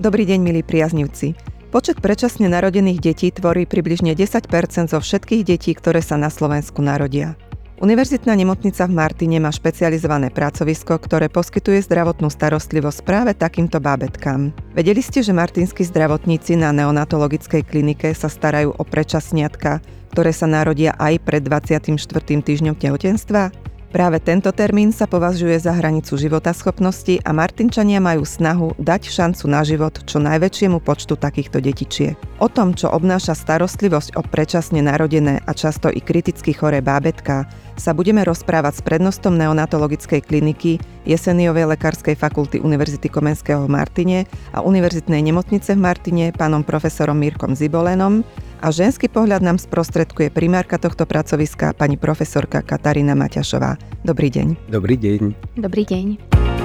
Dobrý deň, milí priaznivci. Počet predčasne narodených detí tvorí približne 10% zo všetkých detí, ktoré sa na Slovensku narodia. Univerzitná nemocnica v Martine má špecializované pracovisko, ktoré poskytuje zdravotnú starostlivosť práve takýmto bábetkám. Vedeli ste, že martinskí zdravotníci na neonatologickej klinike sa starajú o predčasniatka, ktoré sa narodia aj pred 24. týždňom tehotenstva? Práve tento termín sa považuje za hranicu životaschopnosti a Martinčania majú snahu dať šancu na život čo najväčšiemu počtu takýchto detičiek. O tom, čo obnáša starostlivosť o predčasne narodené a často i kriticky choré bábetka, sa budeme rozprávať s prednostom neonatologickej kliniky Jeseniovej lekárskej fakulty Univerzity Komenského v Martine a Univerzitnej nemocnice v Martine pánom profesorom Mirkom Zibolenom a ženský pohľad nám sprostredkuje primárka tohto pracoviska pani profesorka Katarína Maťašová. Dobrý deň. Dobrý deň. Dobrý deň.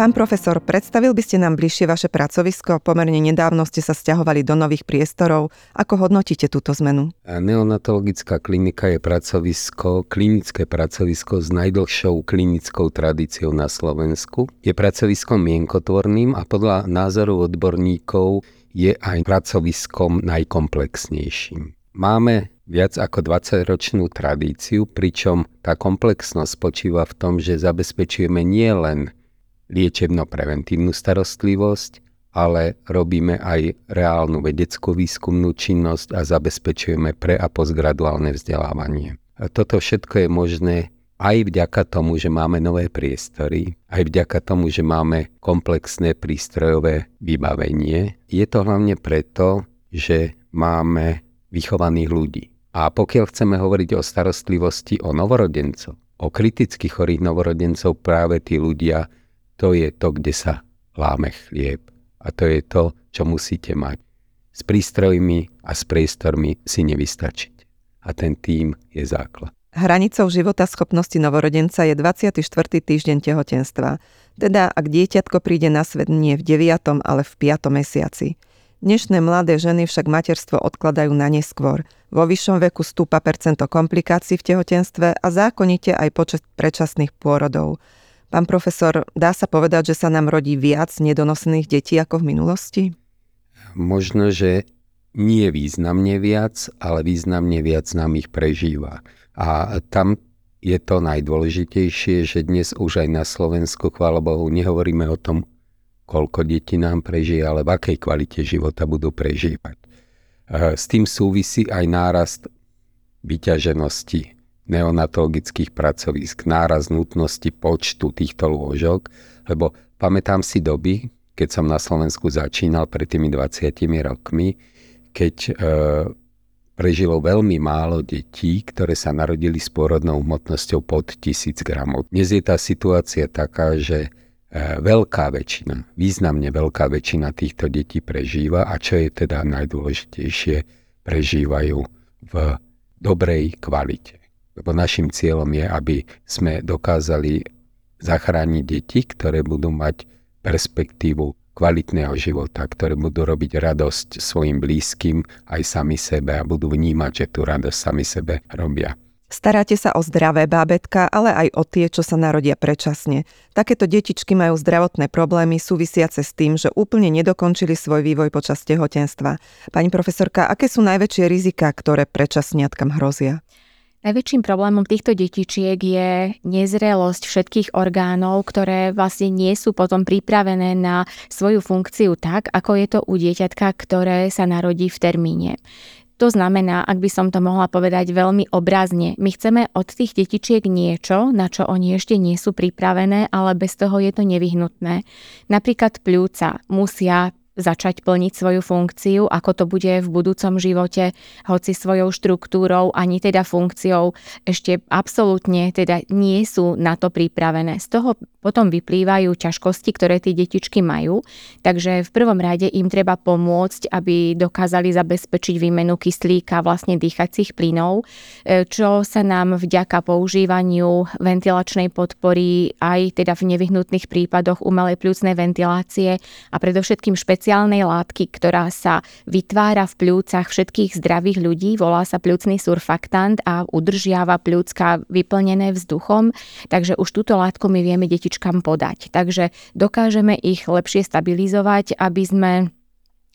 Pán profesor, predstavil by ste nám bližšie vaše pracovisko? Pomerne nedávno ste sa stiahovali do nových priestorov. Ako hodnotíte túto zmenu? Neonatologická klinika je pracovisko, klinické pracovisko s najdlhšou klinickou tradíciou na Slovensku. Je pracoviskom mienkotvorným a podľa názoru odborníkov je aj pracoviskom najkomplexnejším. Máme viac ako 20-ročnú tradíciu, pričom tá komplexnosť spočíva v tom, že zabezpečujeme nielen liečebno-preventívnu starostlivosť, ale robíme aj reálnu vedeckú výskumnú činnosť a zabezpečujeme pre- a postgraduálne vzdelávanie. Toto všetko je možné aj vďaka tomu, že máme nové priestory, aj vďaka tomu, že máme komplexné prístrojové vybavenie. Je to hlavne preto, že máme vychovaných ľudí. A pokiaľ chceme hovoriť o starostlivosti o novorodencov, o kriticky chorých novorodencov, práve tí ľudia to je to, kde sa láme chlieb. A to je to, čo musíte mať. S prístrojmi a s priestormi si nevystačiť. A ten tým je základ. Hranicou života schopnosti novorodenca je 24. týždeň tehotenstva. Teda ak dieťatko príde na svet nie v 9. ale v 5. mesiaci. Dnešné mladé ženy však materstvo odkladajú na neskôr. Vo vyššom veku stúpa percento komplikácií v tehotenstve a zákonite aj počet predčasných pôrodov. Pán profesor, dá sa povedať, že sa nám rodí viac nedonosených detí ako v minulosti? Možno, že nie významne viac, ale významne viac nám ich prežíva. A tam je to najdôležitejšie, že dnes už aj na Slovensku, chvála Bohu, nehovoríme o tom, koľko detí nám prežije, ale v akej kvalite života budú prežívať. S tým súvisí aj nárast vyťaženosti neonatologických pracovisk, náraz nutnosti počtu týchto lôžok, lebo pamätám si doby, keď som na Slovensku začínal pred tými 20 rokmi, keď e, prežilo veľmi málo detí, ktoré sa narodili s pôrodnou hmotnosťou pod 1000 gramov. Dnes je tá situácia taká, že e, veľká väčšina, významne veľká väčšina týchto detí prežíva a čo je teda najdôležitejšie, prežívajú v dobrej kvalite. Lebo našim cieľom je, aby sme dokázali zachrániť deti, ktoré budú mať perspektívu kvalitného života, ktoré budú robiť radosť svojim blízkym aj sami sebe a budú vnímať, že tú radosť sami sebe robia. Staráte sa o zdravé bábetka, ale aj o tie, čo sa narodia predčasne. Takéto detičky majú zdravotné problémy súvisiace s tým, že úplne nedokončili svoj vývoj počas tehotenstva. Pani profesorka, aké sú najväčšie rizika, ktoré predčasniatkam hrozia? Najväčším problémom týchto detičiek je nezrelosť všetkých orgánov, ktoré vlastne nie sú potom pripravené na svoju funkciu tak, ako je to u dieťatka, ktoré sa narodí v termíne. To znamená, ak by som to mohla povedať veľmi obrazne, my chceme od tých detičiek niečo, na čo oni ešte nie sú pripravené, ale bez toho je to nevyhnutné. Napríklad pľúca musia začať plniť svoju funkciu, ako to bude v budúcom živote, hoci svojou štruktúrou ani teda funkciou ešte absolútne teda nie sú na to pripravené. Z toho potom vyplývajú ťažkosti, ktoré tie detičky majú, takže v prvom rade im treba pomôcť, aby dokázali zabezpečiť výmenu kyslíka, vlastne dýchacích plynov, e, čo sa nám vďaka používaniu ventilačnej podpory aj teda v nevyhnutných prípadoch umelej pľúcnej ventilácie a predovšetkým špeciálnej špeciálnej látky, ktorá sa vytvára v pľúcach všetkých zdravých ľudí, volá sa pľúcný surfaktant a udržiava pľúcka vyplnené vzduchom, takže už túto látku my vieme detičkám podať. Takže dokážeme ich lepšie stabilizovať, aby sme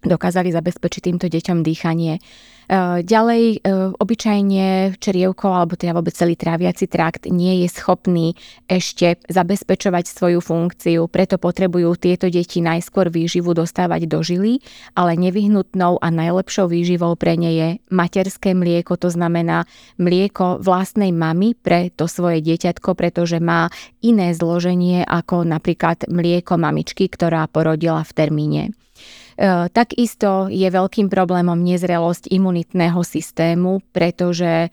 dokázali zabezpečiť týmto deťom dýchanie. E, ďalej, e, obyčajne čerievko alebo teda vôbec celý tráviaci trakt nie je schopný ešte zabezpečovať svoju funkciu, preto potrebujú tieto deti najskôr výživu dostávať do žily, ale nevyhnutnou a najlepšou výživou pre ne je materské mlieko, to znamená mlieko vlastnej mamy pre to svoje dieťatko, pretože má iné zloženie ako napríklad mlieko mamičky, ktorá porodila v termíne. E, takisto je veľkým problémom nezrelosť imunitného systému, pretože e,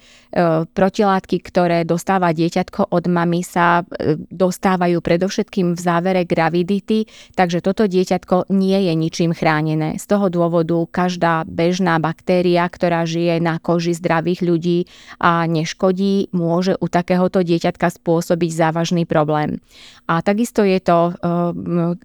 protilátky, ktoré dostáva dieťatko od mamy, sa e, dostávajú predovšetkým v závere gravidity, takže toto dieťatko nie je ničím chránené. Z toho dôvodu každá bežná baktéria, ktorá žije na koži zdravých ľudí a neškodí, môže u takéhoto dieťatka spôsobiť závažný problém. A takisto je to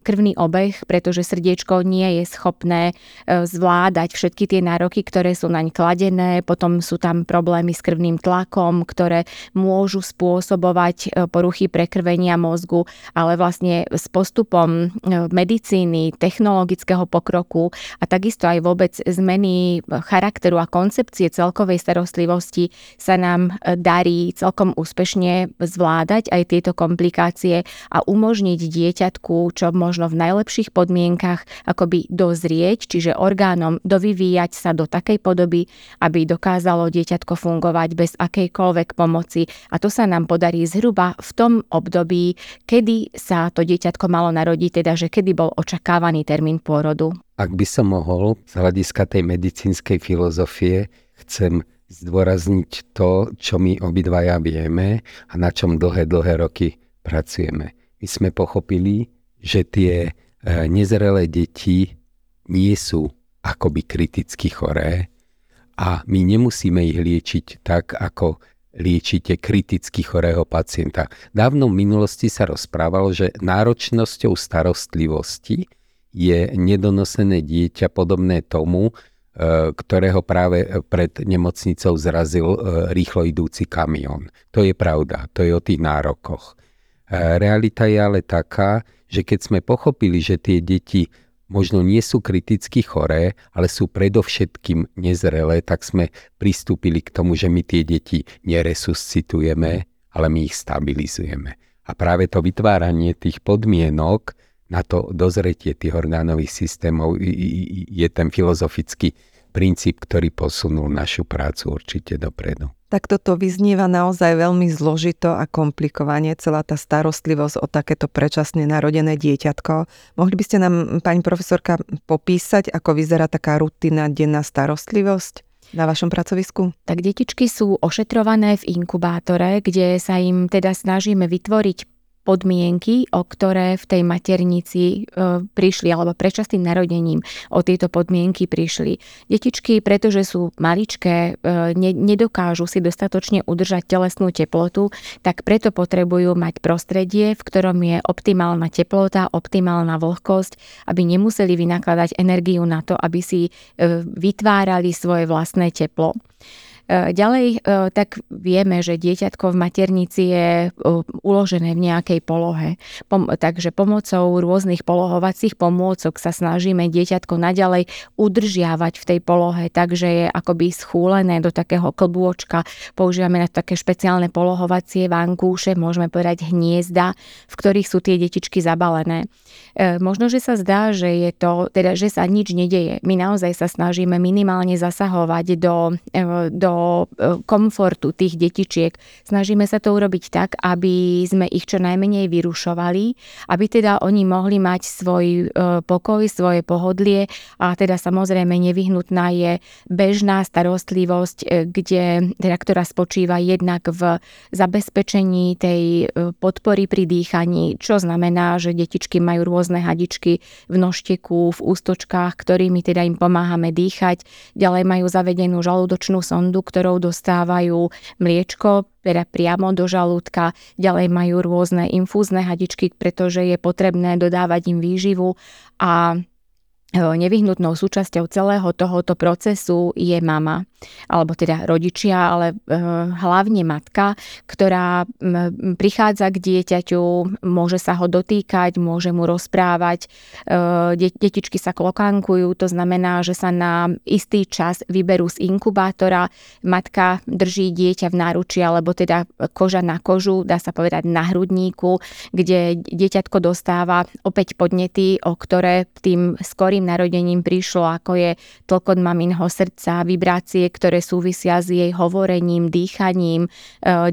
krvný obeh, pretože srdiečko nie je schopné schopné e, zvládať všetky tie nároky, ktoré sú naň kladené. Potom sú tam problémy s krvným tlakom, ktoré môžu spôsobovať e, poruchy prekrvenia mozgu, ale vlastne s postupom e, medicíny, technologického pokroku a takisto aj vôbec zmeny charakteru a koncepcie celkovej starostlivosti sa nám darí celkom úspešne zvládať aj tieto komplikácie a umožniť dieťatku, čo možno v najlepších podmienkach akoby do dozrieť, čiže orgánom dovyvíjať sa do takej podoby, aby dokázalo dieťatko fungovať bez akejkoľvek pomoci. A to sa nám podarí zhruba v tom období, kedy sa to dieťatko malo narodiť, teda že kedy bol očakávaný termín pôrodu. Ak by som mohol z hľadiska tej medicínskej filozofie, chcem zdôrazniť to, čo my obidvaja vieme a na čom dlhé, dlhé roky pracujeme. My sme pochopili, že tie eh, nezrelé deti nie sú akoby kriticky choré a my nemusíme ich liečiť tak, ako liečite kriticky chorého pacienta. Dávno v minulosti sa rozprávalo, že náročnosťou starostlivosti je nedonosené dieťa podobné tomu, e, ktorého práve pred nemocnicou zrazil e, rýchlo idúci kamión. To je pravda, to je o tých nárokoch. E, realita je ale taká, že keď sme pochopili, že tie deti možno nie sú kriticky choré, ale sú predovšetkým nezrelé, tak sme pristúpili k tomu, že my tie deti neresuscitujeme, ale my ich stabilizujeme. A práve to vytváranie tých podmienok na to dozretie tých orgánových systémov je ten filozofický princíp, ktorý posunul našu prácu určite dopredu. Tak toto vyznieva naozaj veľmi zložito a komplikovanie, celá tá starostlivosť o takéto predčasne narodené dieťatko. Mohli by ste nám, pani profesorka, popísať, ako vyzerá taká rutina denná starostlivosť? na vašom pracovisku? Tak detičky sú ošetrované v inkubátore, kde sa im teda snažíme vytvoriť podmienky, o ktoré v tej maternici e, prišli, alebo predčasným narodením o tieto podmienky prišli. Detičky, pretože sú maličké, e, ne, nedokážu si dostatočne udržať telesnú teplotu, tak preto potrebujú mať prostredie, v ktorom je optimálna teplota, optimálna vlhkosť, aby nemuseli vynakladať energiu na to, aby si e, vytvárali svoje vlastné teplo. E, ďalej, e, tak vieme, že dieťatko v maternici je e, uložené v nejakej polohe. Takže pomocou rôznych polohovacích pomôcok sa snažíme dieťatko naďalej udržiavať v tej polohe, takže je akoby schúlené do takého klbôčka. Používame na to také špeciálne polohovacie vankúše, môžeme povedať hniezda, v ktorých sú tie detičky zabalené. Možno, že sa zdá, že je to, teda, že sa nič nedeje. My naozaj sa snažíme minimálne zasahovať do, do E, komfortu tých detičiek. Snažíme sa to urobiť tak, aby sme ich čo najmenej vyrušovali, aby teda oni mohli mať svoj e, pokoj, svoje pohodlie a teda samozrejme nevyhnutná je bežná starostlivosť, e, kde, teda, ktorá spočíva jednak v zabezpečení tej podpory pri dýchaní, čo znamená, že detičky majú rôzne hadičky v nožteku, v ústočkách, ktorými teda im pomáhame dýchať. Ďalej majú zavedenú žalúdočnú sondu, ktorou dostávajú mliečko, teda priamo do žalúdka. Ďalej majú rôzne infúzne hadičky, pretože je potrebné dodávať im výživu a nevyhnutnou súčasťou celého tohoto procesu je mama, alebo teda rodičia, ale hlavne matka, ktorá prichádza k dieťaťu, môže sa ho dotýkať, môže mu rozprávať. Detičky sa klokankujú, to znamená, že sa na istý čas vyberú z inkubátora, matka drží dieťa v náruči, alebo teda koža na kožu, dá sa povedať na hrudníku, kde dieťatko dostáva opäť podnety, o ktoré tým skorým narodením prišlo, ako je tlkot maminho srdca, vibrácie, ktoré súvisia s jej hovorením, dýchaním. E,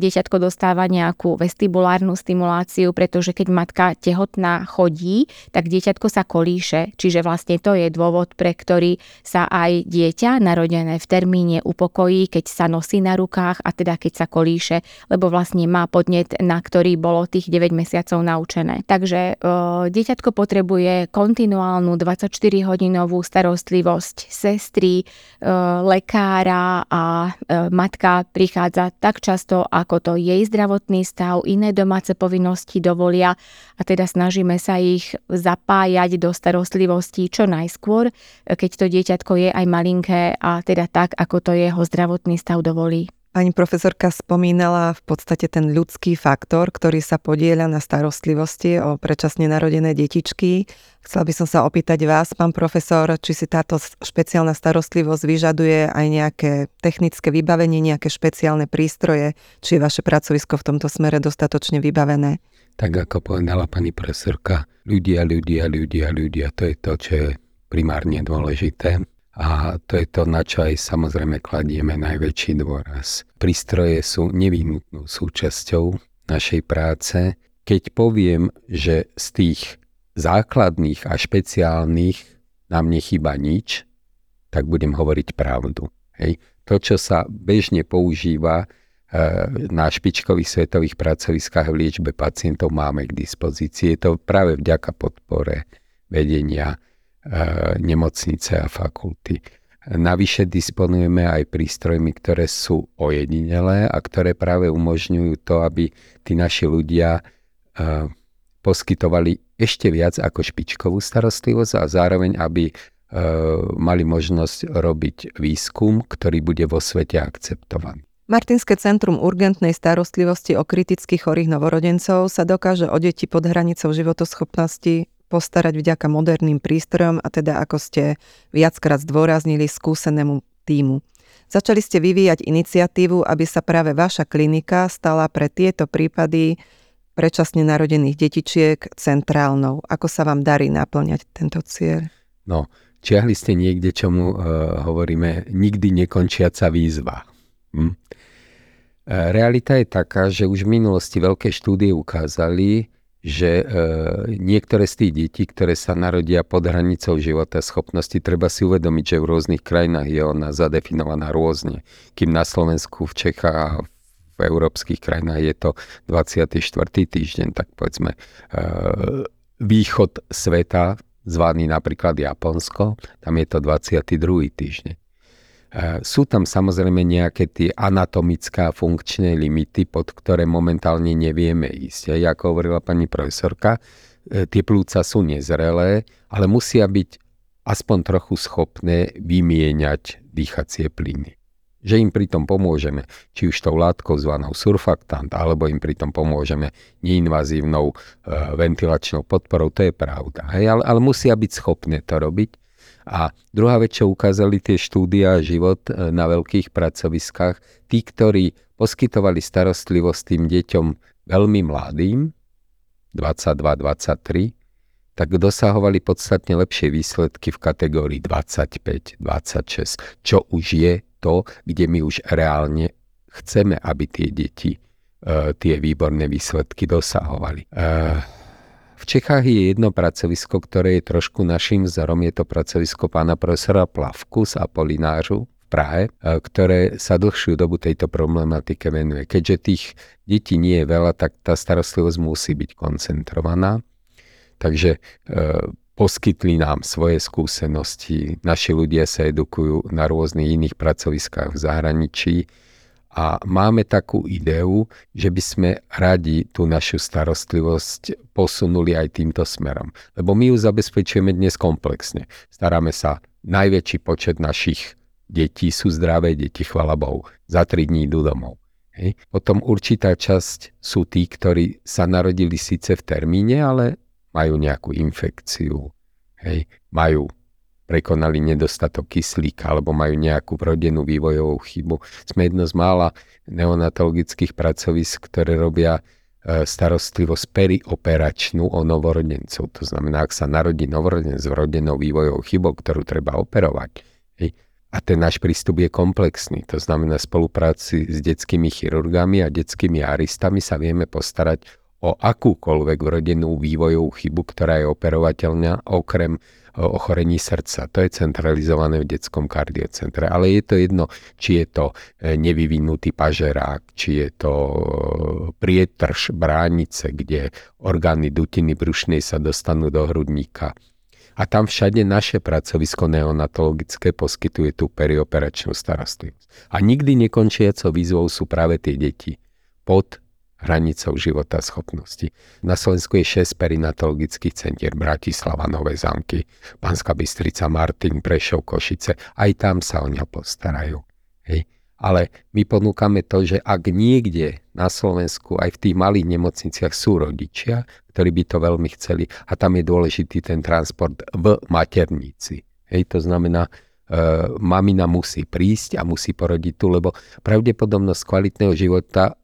dieťatko dostáva nejakú vestibulárnu stimuláciu, pretože keď matka tehotná chodí, tak dieťatko sa kolíše. Čiže vlastne to je dôvod, pre ktorý sa aj dieťa narodené v termíne upokojí, keď sa nosí na rukách a teda keď sa kolíše, lebo vlastne má podnet, na ktorý bolo tých 9 mesiacov naučené. Takže e, dieťatko potrebuje kontinuálnu 24 24-hodinovú starostlivosť sestry, e, lekára a e, matka prichádza tak často, ako to jej zdravotný stav, iné domáce povinnosti dovolia a teda snažíme sa ich zapájať do starostlivosti čo najskôr, keď to dieťatko je aj malinké a teda tak, ako to jeho zdravotný stav dovolí. Pani profesorka spomínala v podstate ten ľudský faktor, ktorý sa podieľa na starostlivosti o predčasne narodené detičky. Chcela by som sa opýtať vás, pán profesor, či si táto špeciálna starostlivosť vyžaduje aj nejaké technické vybavenie, nejaké špeciálne prístroje, či je vaše pracovisko v tomto smere dostatočne vybavené? Tak ako povedala pani profesorka, ľudia, ľudia, ľudia, ľudia, to je to, čo je primárne dôležité a to je to, na čo aj samozrejme kladieme najväčší dôraz. Prístroje sú nevyhnutnou súčasťou našej práce. Keď poviem, že z tých základných a špeciálnych nám nechyba nič, tak budem hovoriť pravdu. Hej. To, čo sa bežne používa e, na špičkových svetových pracoviskách v liečbe pacientov máme k dispozícii. Je to práve vďaka podpore vedenia nemocnice a fakulty. Navyše disponujeme aj prístrojmi, ktoré sú ojedinelé a ktoré práve umožňujú to, aby tí naši ľudia e, poskytovali ešte viac ako špičkovú starostlivosť a zároveň, aby e, mali možnosť robiť výskum, ktorý bude vo svete akceptovaný. Martinské centrum urgentnej starostlivosti o kriticky chorých novorodencov sa dokáže o deti pod hranicou životoschopnosti postarať vďaka moderným prístrojom a teda ako ste viackrát zdôraznili skúsenému týmu. Začali ste vyvíjať iniciatívu, aby sa práve vaša klinika stala pre tieto prípady predčasne narodených detičiek centrálnou. Ako sa vám darí naplňať tento cieľ? No, čiahli ste niekde, čomu uh, hovoríme nikdy nekončiaca výzva. Hm? E, realita je taká, že už v minulosti veľké štúdie ukázali, že e, niektoré z tých detí, ktoré sa narodia pod hranicou života schopnosti, treba si uvedomiť, že v rôznych krajinách je ona zadefinovaná rôzne. Kým na Slovensku, v Čechách a v európskych krajinách je to 24. týždeň, tak povedzme e, východ sveta, zvaný napríklad Japonsko, tam je to 22. týždeň. Sú tam samozrejme nejaké tie anatomické a funkčné limity, pod ktoré momentálne nevieme ísť. A ako hovorila pani profesorka, e, tie plúca sú nezrelé, ale musia byť aspoň trochu schopné vymieňať dýchacie plyny. Že im pritom pomôžeme, či už tou látkou zvanou surfaktant, alebo im pritom pomôžeme neinvazívnou e, ventilačnou podporou, to je pravda. Hej? Ale, ale musia byť schopné to robiť a druhá vec, čo ukázali tie štúdia život e, na veľkých pracoviskách, tí, ktorí poskytovali starostlivosť tým deťom veľmi mladým, 22-23, tak dosahovali podstatne lepšie výsledky v kategórii 25-26, čo už je to, kde my už reálne chceme, aby tie deti uh, tie výborné výsledky dosahovali. Uh, v Čechách je jedno pracovisko, ktoré je trošku našim vzorom. Je to pracovisko pána profesora Plavku z Apolinářu v Prahe, e, ktoré sa dlhšiu dobu tejto problematike venuje. Keďže tých detí nie je veľa, tak tá starostlivosť musí byť koncentrovaná. Takže e, poskytli nám svoje skúsenosti. Naši ľudia sa edukujú na rôznych iných pracoviskách v zahraničí A máme takú ideu, že by sme radi tú našu starostlivosť posunuli aj týmto smerom. Lebo my ju zabezpečujeme dnes komplexne. Staráme sa, najväčší počet našich detí sú zdravé deti, chvala Bohu. Za 3 dní idú domov. Hej. Potom určitá časť sú tí, ktorí sa narodili síce v termíne, ale majú nejakú infekciu, hej. majú prekonali nedostatok kyslíka alebo majú nejakú vrodenú vývojovú chybu. Sme jedno z mála neonatologických pracovisk, ktoré robia e, starostlivosť perioperačnú o novorodencov. To znamená, ak sa narodí novorodenec s vrodenou vývojovou chybou, ktorú treba operovať, a ten náš prístup je komplexný. To znamená, spolupráci s detskými chirurgami a detskými aristami sa vieme postarať o akúkoľvek rodennú vývojovú chybu, ktorá je operovateľná okrem ochorení srdca. To je centralizované v detskom kardiocentre. Ale je to jedno, či je to e, nevyvinutý pažerák, či je to e, prietrž bránice, kde orgány dutiny brušnej sa dostanú do hrudníka. A tam všade naše pracovisko neonatologické poskytuje tú perioperačnú starostlivosť. A nikdy nekončiacou výzvou sú práve tie deti pod hranicou života schopnosti. Na Slovensku je 6 perinatologických centier Bratislava, Nové zámky, Panská Bystrica, Martin, Prešov, Košice. Aj tam sa o ňa postarajú. Hej. Ale my ponúkame to, že ak niekde na Slovensku aj v tých malých nemocniciach sú rodičia, ktorí by to veľmi chceli a tam je dôležitý ten transport v maternici. Hej, to znamená, e, mamina musí prísť a musí porodiť tu, lebo pravdepodobnosť kvalitného života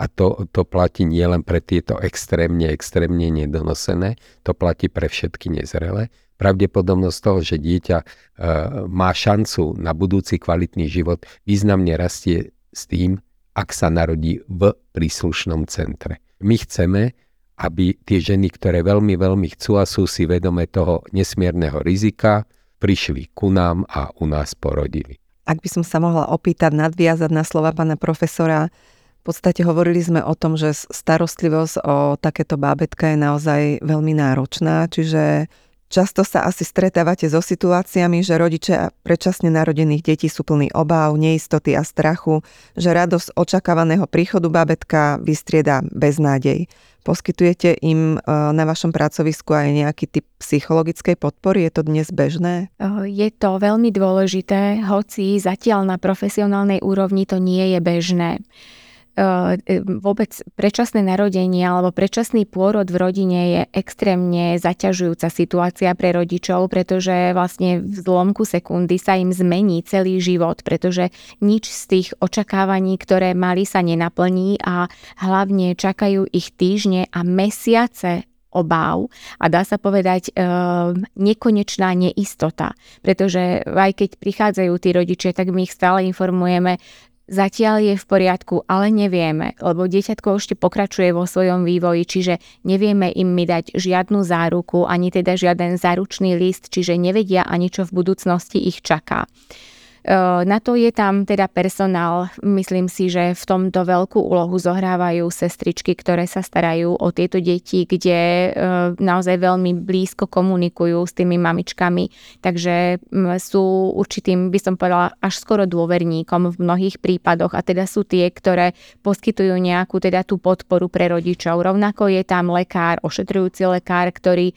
a to, to platí nielen pre tieto extrémne, extrémne nedonosené, to platí pre všetky nezrelé. Pravdepodobnosť toho, že dieťa e, má šancu na budúci kvalitný život, významne rastie s tým, ak sa narodí v príslušnom centre. My chceme, aby tie ženy, ktoré veľmi, veľmi chcú a sú si vedome toho nesmierneho rizika, prišli ku nám a u nás porodili. Ak by som sa mohla opýtať, nadviazať na slova pána profesora, v podstate hovorili sme o tom, že starostlivosť o takéto bábetka je naozaj veľmi náročná, čiže často sa asi stretávate so situáciami, že rodičia predčasne narodených detí sú plní obáv, neistoty a strachu, že radosť očakávaného príchodu bábetka vystrieda beznádej. Poskytujete im e, na vašom pracovisku aj nejaký typ psychologickej podpory? Je to dnes bežné? Je to veľmi dôležité, hoci zatiaľ na profesionálnej úrovni to nie je bežné. E, vôbec predčasné narodenie alebo predčasný pôrod v rodine je extrémne zaťažujúca situácia pre rodičov, pretože vlastne v zlomku sekundy sa im zmení celý život, pretože nič z tých očakávaní, ktoré mali, sa nenaplní a hlavne čakajú ich týždne a mesiace obáv a dá sa povedať e, nekonečná neistota. Pretože aj keď prichádzajú tí rodičia, tak my ich stále informujeme, Zatiaľ je v poriadku, ale nevieme, lebo dieťatko ešte pokračuje vo svojom vývoji, čiže nevieme im mi dať žiadnu záruku, ani teda žiaden záručný list, čiže nevedia ani čo v budúcnosti ich čaká. Na to je tam teda personál. Myslím si, že v tomto veľkú úlohu zohrávajú sestričky, ktoré sa starajú o tieto deti, kde naozaj veľmi blízko komunikujú s tými mamičkami. Takže sú určitým, by som povedala, až skoro dôverníkom v mnohých prípadoch a teda sú tie, ktoré poskytujú nejakú teda tú podporu pre rodičov. Rovnako je tam lekár, ošetrujúci lekár, ktorý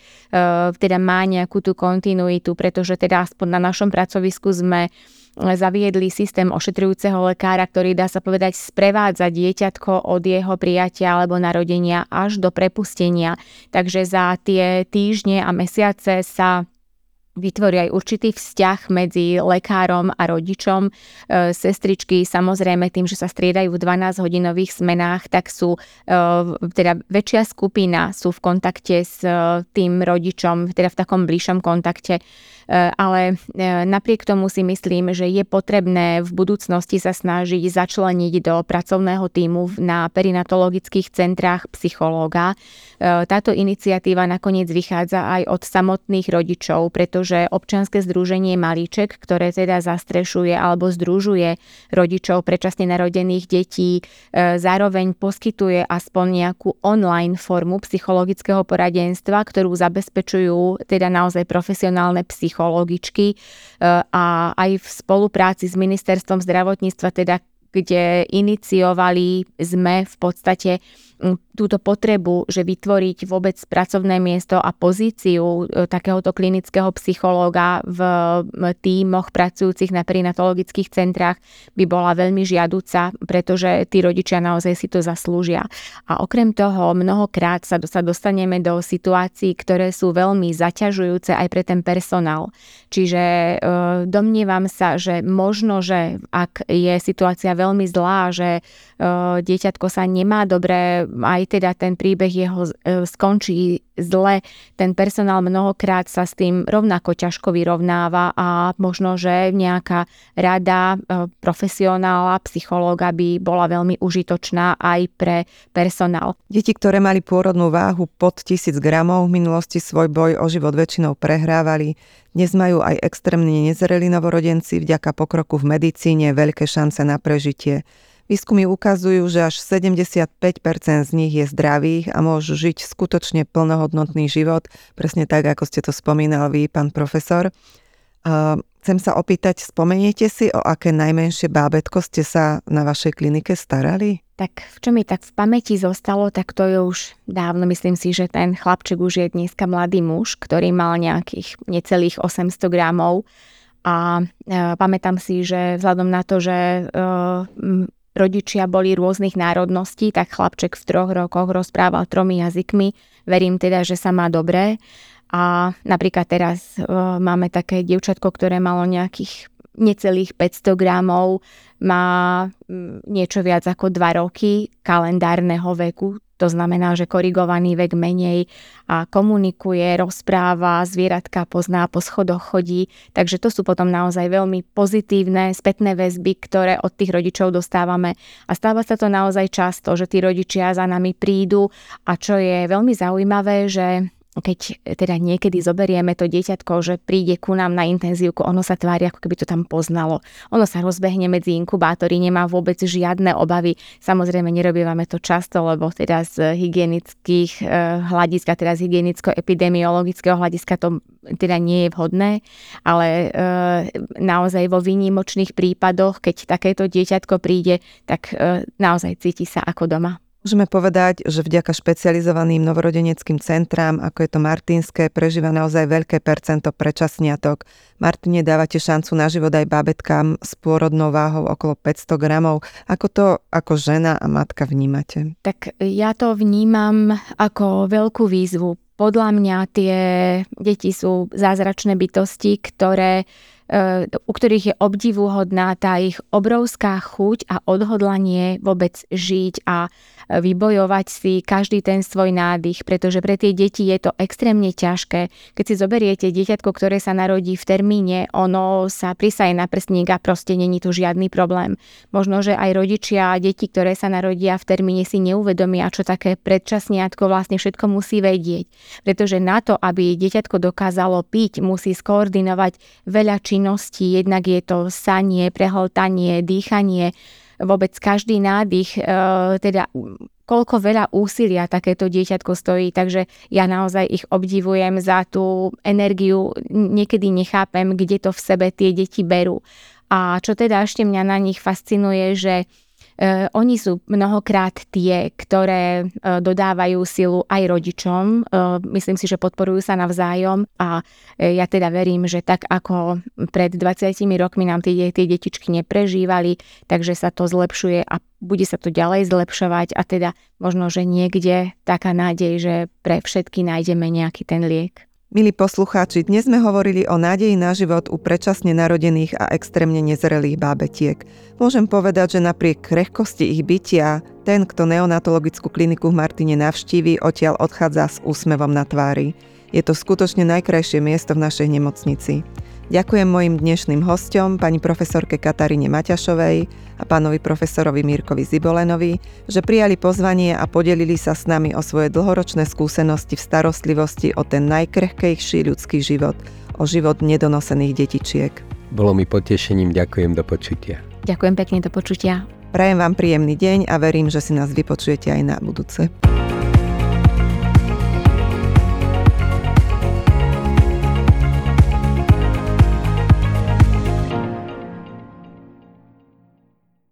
teda má nejakú tú kontinuitu, pretože teda aspoň na našom pracovisku sme zaviedli systém ošetrujúceho lekára, ktorý dá sa povedať sprevádza dieťatko od jeho prijatia alebo narodenia až do prepustenia. Takže za tie týždne a mesiace sa vytvorí aj určitý vzťah medzi lekárom a rodičom. E, sestričky samozrejme tým, že sa striedajú v 12-hodinových smenách, tak sú e, teda väčšia skupina sú v kontakte s e, tým rodičom, teda v takom bližšom kontakte E, ale e, napriek tomu si myslím, že je potrebné v budúcnosti sa snažiť začleniť do pracovného týmu na perinatologických centrách psychológa. E, táto iniciatíva nakoniec vychádza aj od samotných rodičov, pretože občianske združenie Malíček, ktoré teda zastrešuje alebo združuje rodičov predčasne narodených detí, zároveň poskytuje aspoň nejakú online formu psychologického poradenstva, ktorú zabezpečujú teda naozaj profesionálne psychologičky e, a aj v spolupráci s ministerstvom zdravotníctva teda kde iniciovali sme v podstate túto potrebu, že vytvoriť vôbec pracovné miesto a pozíciu e, takéhoto klinického psychológa v tímoch pracujúcich na perinatologických centrách by bola veľmi žiaduca, pretože tí rodičia naozaj si to zaslúžia. A okrem toho mnohokrát sa dostaneme do situácií, ktoré sú veľmi zaťažujúce aj pre ten personál. Čiže e, domnievam sa, že možno, že ak je situácia veľmi zlá, že e, dieťatko sa nemá dobre aj teda ten príbeh jeho e, skončí zle, ten personál mnohokrát sa s tým rovnako ťažko vyrovnáva a možno, že nejaká rada e, profesionála, psychológa by bola veľmi užitočná aj pre personál. Deti, ktoré mali pôrodnú váhu pod 1000 gramov, v minulosti svoj boj o život väčšinou prehrávali. Dnes majú aj extrémne nezrelí novorodenci vďaka pokroku v medicíne veľké šance na prežitie. Výskumy ukazujú, že až 75% z nich je zdravých a môžu žiť skutočne plnohodnotný život, presne tak, ako ste to spomínal vy, pán profesor. chcem sa opýtať, spomeniete si, o aké najmenšie bábetko ste sa na vašej klinike starali? Tak čo mi tak v pamäti zostalo, tak to je už dávno, myslím si, že ten chlapček už je dneska mladý muž, ktorý mal nejakých necelých 800 gramov a e, pamätám si, že vzhľadom na to, že e, rodičia boli rôznych národností, tak chlapček v troch rokoch rozprával tromi jazykmi. Verím teda, že sa má dobré. A napríklad teraz e, máme také dievčatko, ktoré malo nejakých necelých 500 gramov, má niečo viac ako 2 roky kalendárneho veku, to znamená, že korigovaný vek menej a komunikuje, rozpráva, zvieratka pozná, po schodoch chodí. Takže to sú potom naozaj veľmi pozitívne spätné väzby, ktoré od tých rodičov dostávame. A stáva sa to naozaj často, že tí rodičia za nami prídu a čo je veľmi zaujímavé, že keď teda niekedy zoberieme to dieťatko, že príde ku nám na intenzívku, ono sa tvári, ako keby to tam poznalo. Ono sa rozbehne medzi inkubátory, nemá vôbec žiadne obavy. Samozrejme, nerobívame to často, lebo teda z hygienických eh, hľadiska, teda z hygienicko-epidemiologického hľadiska to teda nie je vhodné, ale eh, naozaj vo výnimočných prípadoch, keď takéto dieťatko príde, tak eh, naozaj cíti sa ako doma. Môžeme povedať, že vďaka špecializovaným novorodeneckým centrám, ako je to Martinské, prežíva naozaj veľké percento prečasniatok. Martine, dávate šancu na život aj bábetkám s pôrodnou váhou okolo 500 gramov. Ako to ako žena a matka vnímate? Tak ja to vnímam ako veľkú výzvu. Podľa mňa tie deti sú zázračné bytosti, ktoré u ktorých je obdivuhodná tá ich obrovská chuť a odhodlanie vôbec žiť a vybojovať si každý ten svoj nádych, pretože pre tie deti je to extrémne ťažké. Keď si zoberiete dieťatko, ktoré sa narodí v termíne, ono sa prisaje na prstník a proste není tu žiadny problém. Možno, že aj rodičia a deti, ktoré sa narodia v termíne si neuvedomia, čo také predčasniatko vlastne všetko musí vedieť. Pretože na to, aby dieťatko dokázalo piť, musí skoordinovať veľa činností činností. Jednak je to sanie, prehltanie, dýchanie, vôbec každý nádych, e, teda koľko veľa úsilia takéto dieťatko stojí, takže ja naozaj ich obdivujem za tú energiu, niekedy nechápem, kde to v sebe tie deti berú. A čo teda ešte mňa na nich fascinuje, že E, oni sú mnohokrát tie, ktoré e, dodávajú silu aj rodičom. E, myslím si, že podporujú sa navzájom a ja teda verím, že tak ako pred 20 rokmi nám tie, tie detičky neprežívali, takže sa to zlepšuje a bude sa to ďalej zlepšovať a teda možno, že niekde taká nádej, že pre všetky nájdeme nejaký ten liek. Milí poslucháči, dnes sme hovorili o nádeji na život u predčasne narodených a extrémne nezrelých bábetiek. Môžem povedať, že napriek krehkosti ich bytia, ten, kto neonatologickú kliniku v Martine navštíví, odtiaľ odchádza s úsmevom na tvári. Je to skutočne najkrajšie miesto v našej nemocnici. Ďakujem mojim dnešným hostom, pani profesorke Kataríne Maťašovej a pánovi profesorovi Mírkovi Zibolenovi, že prijali pozvanie a podelili sa s nami o svoje dlhoročné skúsenosti v starostlivosti o ten najkrehkejší ľudský život, o život nedonosených detičiek. Bolo mi potešením, ďakujem do počutia. Ďakujem pekne do počutia. Prajem vám príjemný deň a verím, že si nás vypočujete aj na budúce.